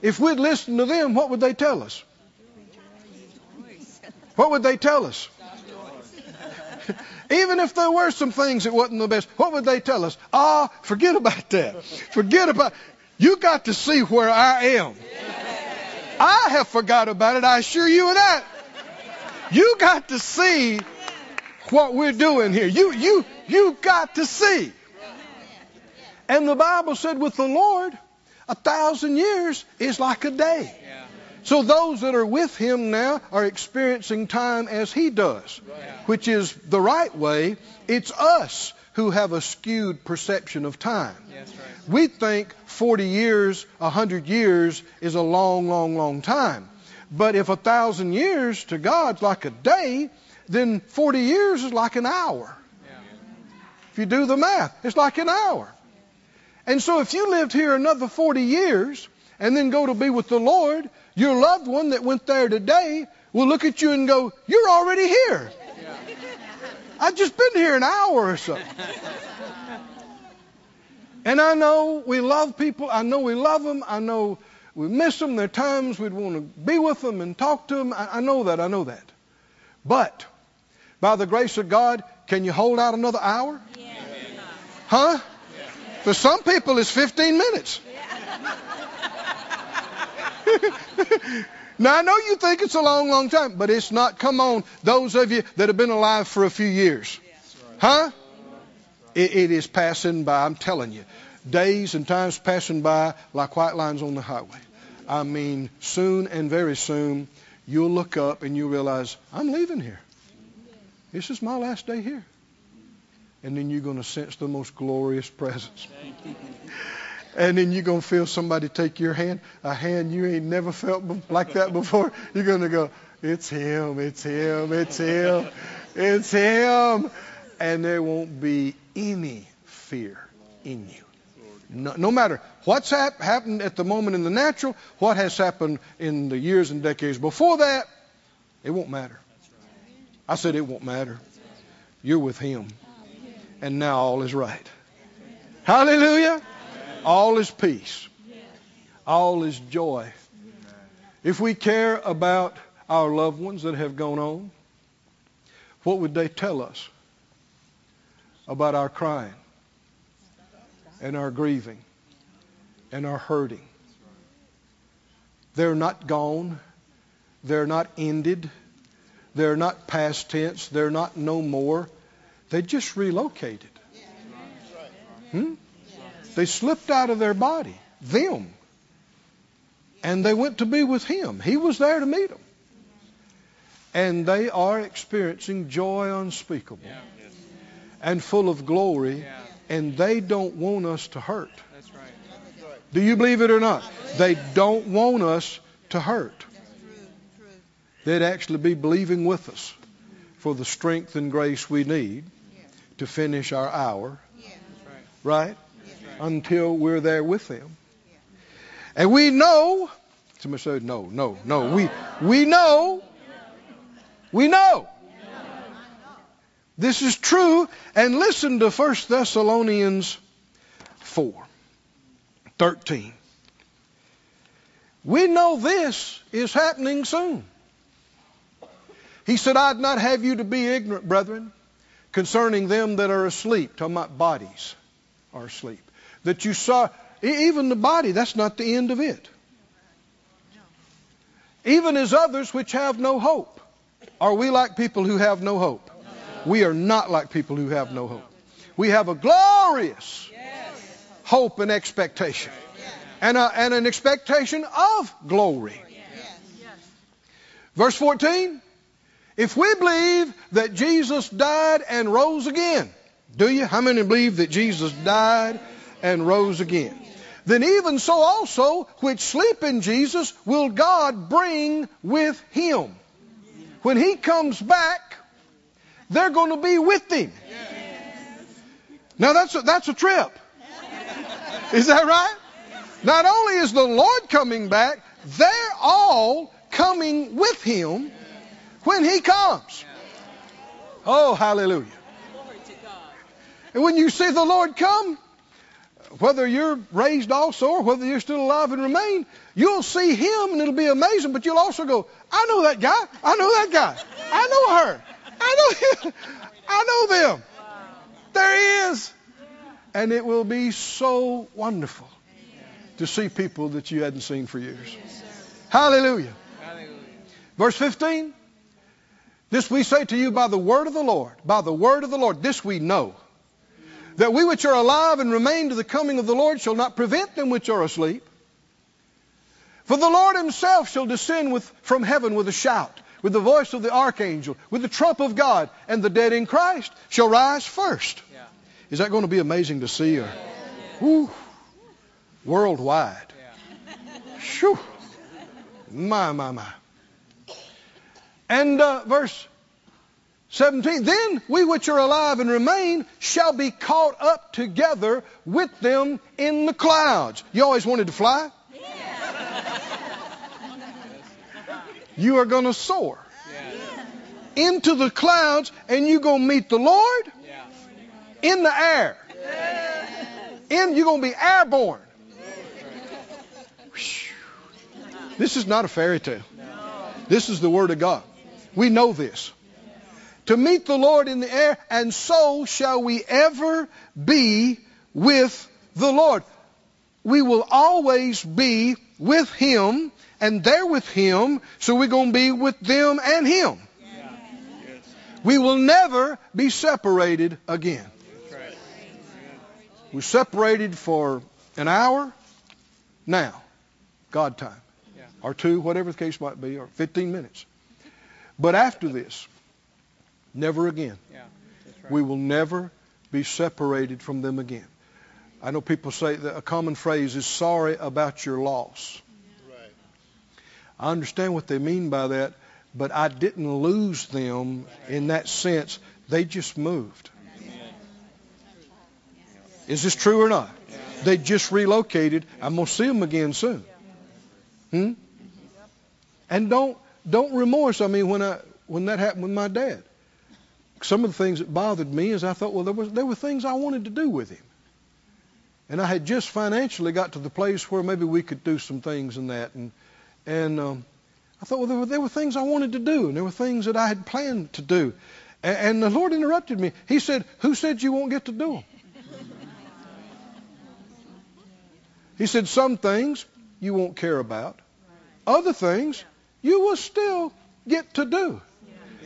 If we'd listen to them, what would they tell us? What would they tell us? Even if there were some things that wasn't the best, what would they tell us? Ah, forget about that. Forget about You got to see where I am. I have forgot about it, I assure you of that. You got to see what we're doing here. You you you got to see. And the Bible said with the Lord, a thousand years is like a day. So those that are with him now are experiencing time as he does, which is the right way. It's us who have a skewed perception of time. Yes, right. We think 40 years, 100 years is a long, long, long time. But if a thousand years to God's like a day, then 40 years is like an hour. Yeah. If you do the math, it's like an hour. And so if you lived here another 40 years and then go to be with the Lord, your loved one that went there today will look at you and go, You're already here. I've just been here an hour or so. And I know we love people. I know we love them. I know we miss them. There are times we'd want to be with them and talk to them. I, I know that. I know that. But by the grace of God, can you hold out another hour? Yeah. Huh? For some people, it's 15 minutes. now, I know you think it's a long, long time, but it's not. Come on, those of you that have been alive for a few years. Huh? It, it is passing by, I'm telling you. Days and times passing by like white lines on the highway. I mean, soon and very soon, you'll look up and you'll realize, I'm leaving here. This is my last day here. And then you're going to sense the most glorious presence. And then you're going to feel somebody take your hand, a hand you ain't never felt like that before. You're going to go, it's him, it's him, it's him, it's him. And there won't be any fear in you. No, no matter what's hap- happened at the moment in the natural, what has happened in the years and decades before that, it won't matter. I said it won't matter. You're with him. And now all is right. Hallelujah. All is peace. All is joy. If we care about our loved ones that have gone on, what would they tell us about our crying and our grieving and our hurting? They're not gone. They're not ended. They're not past tense. They're not no more. They just relocated. Hmm? They slipped out of their body, them. And they went to be with him. He was there to meet them. And they are experiencing joy unspeakable and full of glory. And they don't want us to hurt. Do you believe it or not? They don't want us to hurt. They'd actually be believing with us for the strength and grace we need to finish our hour, right. Until we're there with them. And we know, somebody said, no, no, no. We, we know, we know, This is true. And listen to 1 Thessalonians 4 13. We know this is happening soon. He said, I'd not have you to be ignorant, brethren, concerning them that are asleep. Talking about bodies are asleep. That you saw, even the body, that's not the end of it. Even as others which have no hope. Are we like people who have no hope? We are not like people who have no hope. We have a glorious hope and expectation. And, a, and an expectation of glory. Verse 14. If we believe that Jesus died and rose again, do you? How many believe that Jesus died and rose again? Then even so also, which sleep in Jesus, will God bring with him. When he comes back, they're going to be with him. Now that's a, that's a trip. Is that right? Not only is the Lord coming back, they're all coming with him when he comes. Oh, hallelujah. And when you see the Lord come, whether you're raised also or whether you're still alive and remain, you'll see him and it'll be amazing, but you'll also go, I know that guy. I know that guy. I know her. I know him. I know them. There he is. And it will be so wonderful to see people that you hadn't seen for years. Hallelujah. Verse 15. This we say to you by the word of the Lord. By the word of the Lord. This we know. That we which are alive and remain to the coming of the Lord shall not prevent them which are asleep. For the Lord himself shall descend with, from heaven with a shout, with the voice of the archangel, with the trump of God, and the dead in Christ shall rise first. Yeah. Is that going to be amazing to see? Or, whew, worldwide. Shoo. My, my, my. And uh, verse 17, then we which are alive and remain shall be caught up together with them in the clouds. You always wanted to fly? Yeah. You are going to soar into the clouds and you're going to meet the Lord yeah. in the air. In, you're going to be airborne. Whew. This is not a fairy tale. No. This is the Word of God. We know this. To meet the Lord in the air, and so shall we ever be with the Lord. We will always be with Him and there with Him, so we're going to be with them and Him. We will never be separated again. We're separated for an hour now, God time, or two, whatever the case might be, or 15 minutes. But after this, never again. We will never be separated from them again. I know people say that a common phrase is sorry about your loss. I understand what they mean by that, but I didn't lose them in that sense. They just moved. Is this true or not? They just relocated. I'm going to see them again soon. Hmm? And don't don't remorse. I mean, when I when that happened with my dad, some of the things that bothered me is I thought, well, there was there were things I wanted to do with him, and I had just financially got to the place where maybe we could do some things in that, and and um, I thought, well, there were, there were things I wanted to do, and there were things that I had planned to do, and, and the Lord interrupted me. He said, "Who said you won't get to do them?" He said, "Some things you won't care about, other things you will still get to do."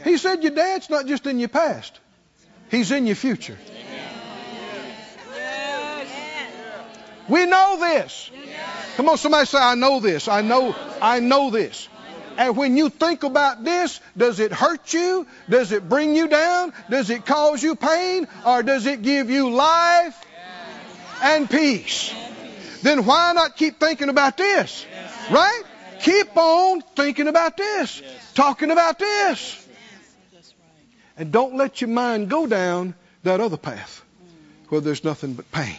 He said, "Your dad's not just in your past; he's in your future." We know this. Come on, somebody say, I know this. I know, I know this. And when you think about this, does it hurt you? Does it bring you down? Does it cause you pain? Or does it give you life and peace? Then why not keep thinking about this? Right? Keep on thinking about this. Talking about this. And don't let your mind go down that other path where there's nothing but pain.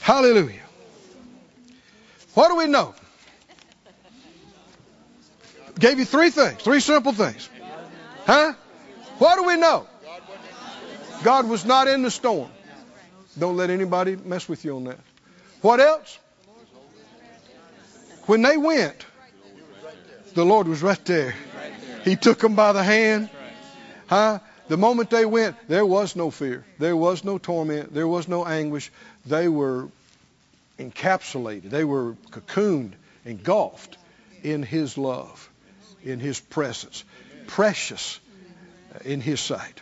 Hallelujah. What do we know? Gave you three things, three simple things. Huh? What do we know? God was not in the storm. Don't let anybody mess with you on that. What else? When they went, the Lord was right there. He took them by the hand. Huh? The moment they went, there was no fear. There was no torment. There was no anguish. They were encapsulated. They were cocooned, engulfed in His love, in His presence. Precious in His sight.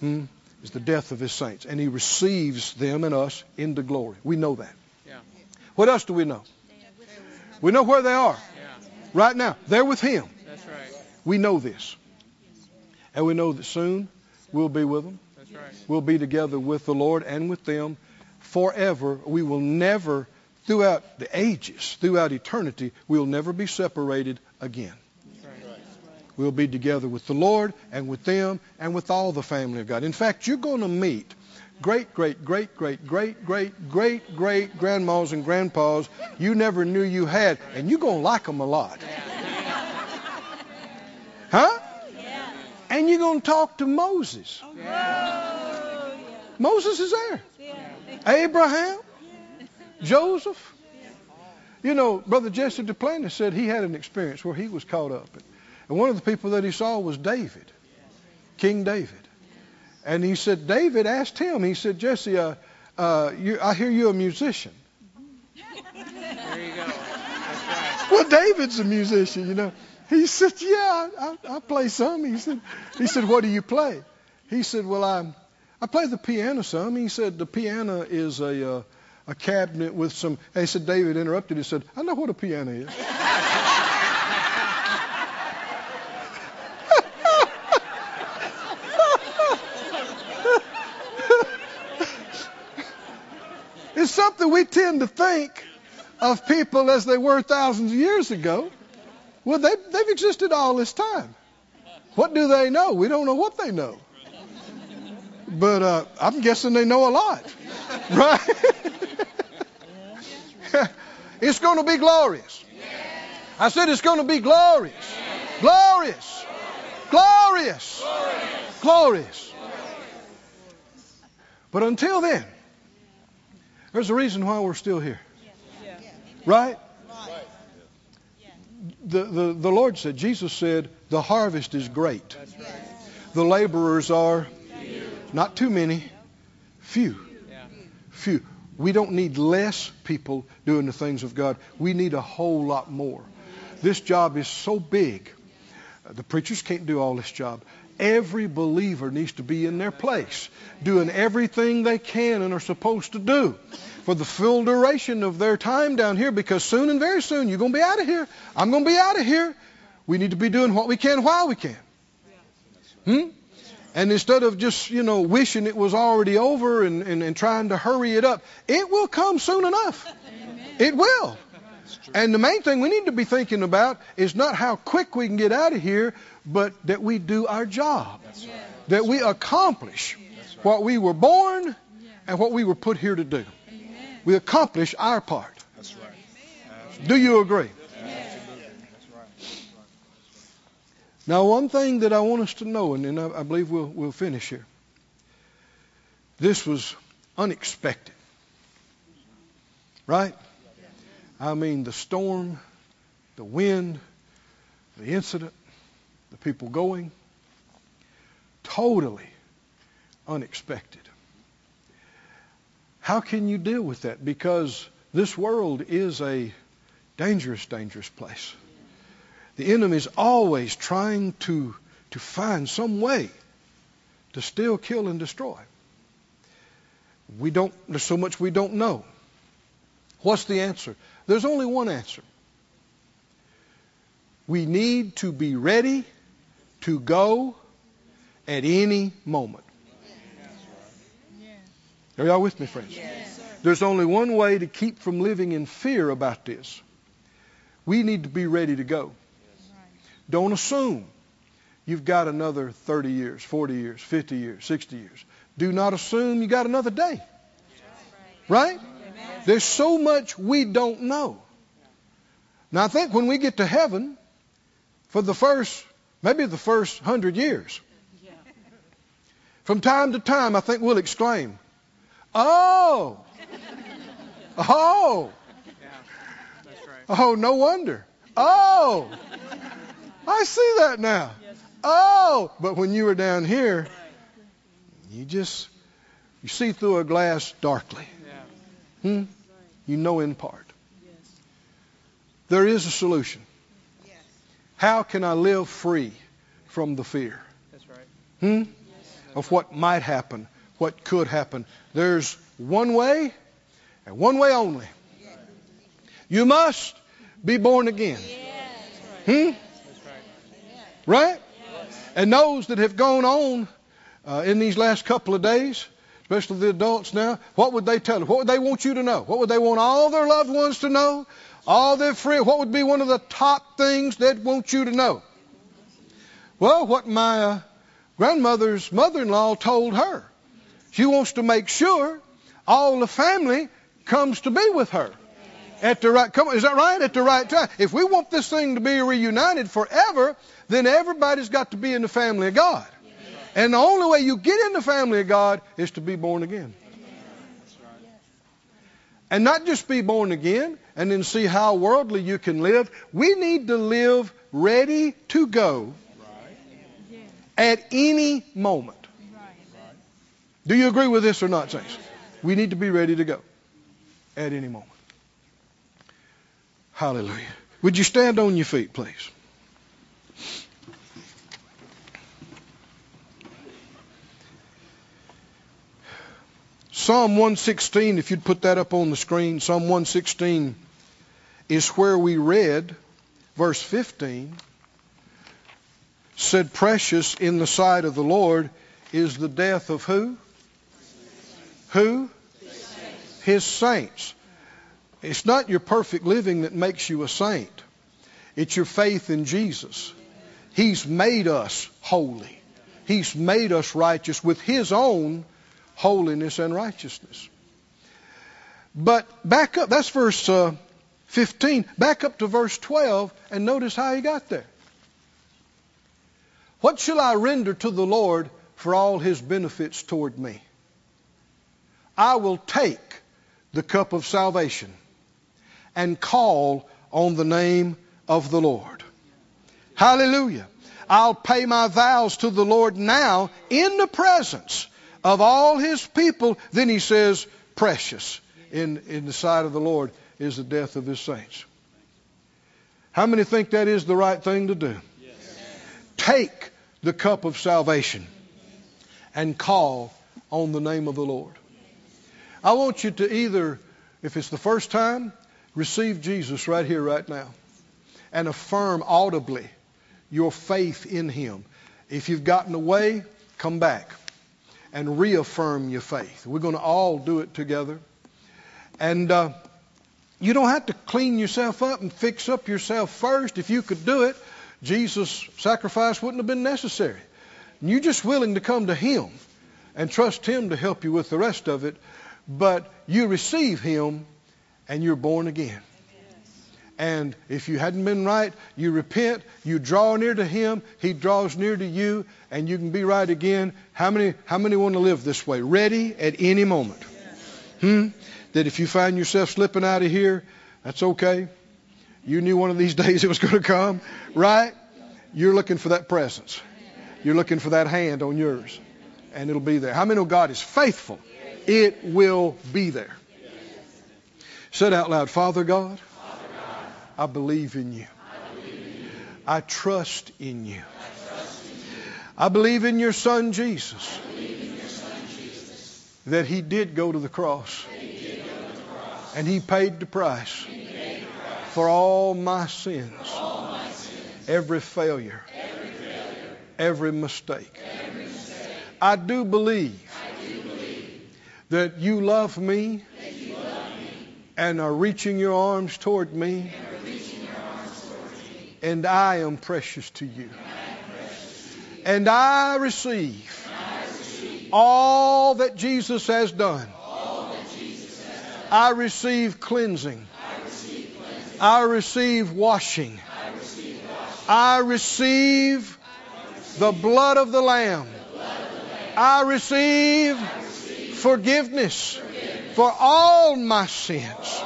Hmm? Is the death of His saints. And He receives them and us into glory. We know that. What else do we know? We know where they are right now. They're with Him. We know this. And we know that soon we'll be with them. That's right. We'll be together with the Lord and with them forever. We will never, throughout the ages, throughout eternity, we'll never be separated again. Right. We'll be together with the Lord and with them and with all the family of God. In fact, you're going to meet great, great, great, great, great, great, great, great grandmas and grandpas you never knew you had, and you're going to like them a lot. Huh? And you're going to talk to Moses. Moses is there. Abraham, Joseph. You know, Brother Jesse Duplantis said he had an experience where he was caught up. And one of the people that he saw was David, King David. And he said, David asked him, he said, Jesse, uh, uh, you, I hear you're a musician. There you go. Right. Well, David's a musician, you know. He said, "Yeah, I, I, play some." He said, "He said, what do you play?" He said, "Well, I I play the piano some." He said, "The piano is a uh, a cabinet with some." And he said, David interrupted. He said, "I know what a piano is." it's something we tend to think of people as they were thousands of years ago. Well, they, they've existed all this time. What do they know? We don't know what they know. But uh, I'm guessing they know a lot. Right? it's going to be glorious. I said it's going to be glorious. Glorious. Glorious. Glorious. But until then, there's a reason why we're still here. Right? The, the, the Lord said, Jesus said, the harvest is great. The laborers are not too many, few. Few. We don't need less people doing the things of God. We need a whole lot more. This job is so big. The preachers can't do all this job. Every believer needs to be in their place, doing everything they can and are supposed to do for the full duration of their time down here because soon and very soon you're going to be out of here. I'm going to be out of here. We need to be doing what we can while we can. Hmm? And instead of just, you know, wishing it was already over and, and, and trying to hurry it up, it will come soon enough. It will. And the main thing we need to be thinking about is not how quick we can get out of here, but that we do our job. That we accomplish what we were born and what we were put here to do. We accomplish our part. That's right. Do you agree? Now, one thing that I want us to know, and then I, I believe we'll, we'll finish here. This was unexpected. Right? I mean, the storm, the wind, the incident, the people going, totally unexpected. How can you deal with that? Because this world is a dangerous, dangerous place. The enemy is always trying to, to find some way to steal, kill, and destroy. We don't, there's so much we don't know. What's the answer? There's only one answer. We need to be ready to go at any moment. Are y'all with me, friends? There's only one way to keep from living in fear about this. We need to be ready to go. Don't assume you've got another 30 years, 40 years, 50 years, 60 years. Do not assume you got another day. Right? There's so much we don't know. Now, I think when we get to heaven, for the first, maybe the first hundred years, From time to time, I think we'll exclaim, Oh! Oh! Yeah. That's right. Oh, no wonder. Oh! I see that now. Oh! But when you were down here, you just you see through a glass darkly. Hmm? You know in part. There is a solution. How can I live free from the fear? That's right. Hmm? Of what might happen, what could happen. There's one way, and one way only. You must be born again. Hmm? Right. And those that have gone on uh, in these last couple of days, especially the adults now, what would they tell you? What would they want you to know? What would they want all their loved ones to know? All their friends? What would be one of the top things they'd want you to know? Well, what my uh, grandmother's mother-in-law told her. She wants to make sure all the family comes to be with her at the right. Come is that right? At the right time. If we want this thing to be reunited forever, then everybody's got to be in the family of God. And the only way you get in the family of God is to be born again. And not just be born again and then see how worldly you can live. We need to live ready to go at any moment. Do you agree with this or not, Saints? We need to be ready to go at any moment. Hallelujah. Would you stand on your feet, please? Psalm 116, if you'd put that up on the screen, Psalm 116 is where we read verse 15 said, Precious in the sight of the Lord is the death of who? Who? His saints. It's not your perfect living that makes you a saint. It's your faith in Jesus. He's made us holy. He's made us righteous with His own holiness and righteousness. But back up, that's verse uh, 15. Back up to verse 12 and notice how he got there. What shall I render to the Lord for all his benefits toward me? I will take the cup of salvation and call on the name of the Lord. Hallelujah. I'll pay my vows to the Lord now in the presence of all his people. Then he says, precious in, in the sight of the Lord is the death of his saints. How many think that is the right thing to do? Take the cup of salvation and call on the name of the Lord. I want you to either, if it's the first time, receive Jesus right here, right now, and affirm audibly your faith in him. If you've gotten away, come back and reaffirm your faith. We're going to all do it together. And uh, you don't have to clean yourself up and fix up yourself first. If you could do it, Jesus' sacrifice wouldn't have been necessary. You're just willing to come to Him and trust Him to help you with the rest of it. But you receive Him and you're born again. And if you hadn't been right, you repent, you draw near to Him, He draws near to you, and you can be right again. How many, how many want to live this way? Ready at any moment. Hmm? That if you find yourself slipping out of here, that's okay. You knew one of these days it was going to come, right? You're looking for that presence. You're looking for that hand on yours, and it'll be there. How many know God is faithful? It will be there. Said out loud, Father God, I believe in you. I trust in you. I believe in your son Jesus. That he did go to the cross. And he paid the price for all my sins. Every failure. Every mistake. I do believe that you love me and are reaching your arms toward me and I am precious to you. And I receive all that Jesus has done. I receive cleansing. I receive washing. I receive the blood of the Lamb I receive forgiveness for all my sins.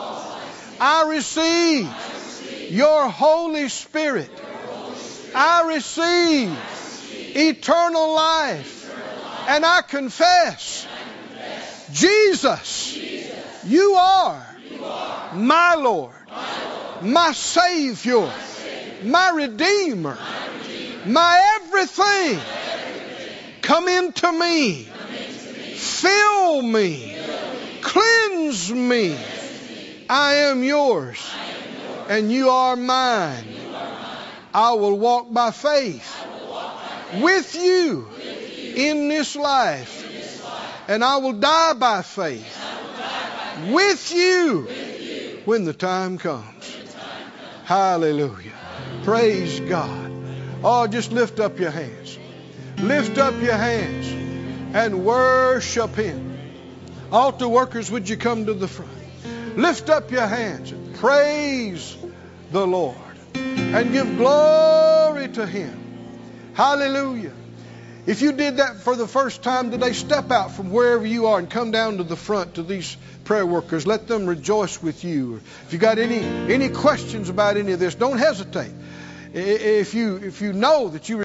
I receive your Holy Spirit. I receive eternal life. And I confess, Jesus, you are my Lord, my Savior, my Redeemer, my everything. Come into me, fill me, cleanse me. I am yours, and you are mine. I will walk by faith with you in this life, and I will die by faith with you when the time comes. Hallelujah. Praise God. Oh, just lift up your hands. Lift up your hands and worship Him. Altar workers, would you come to the front? Lift up your hands and praise the Lord and give glory to Him. Hallelujah. If you did that for the first time today, step out from wherever you are and come down to the front to these prayer workers. Let them rejoice with you. If you got any any questions about any of this, don't hesitate. If you if you know that you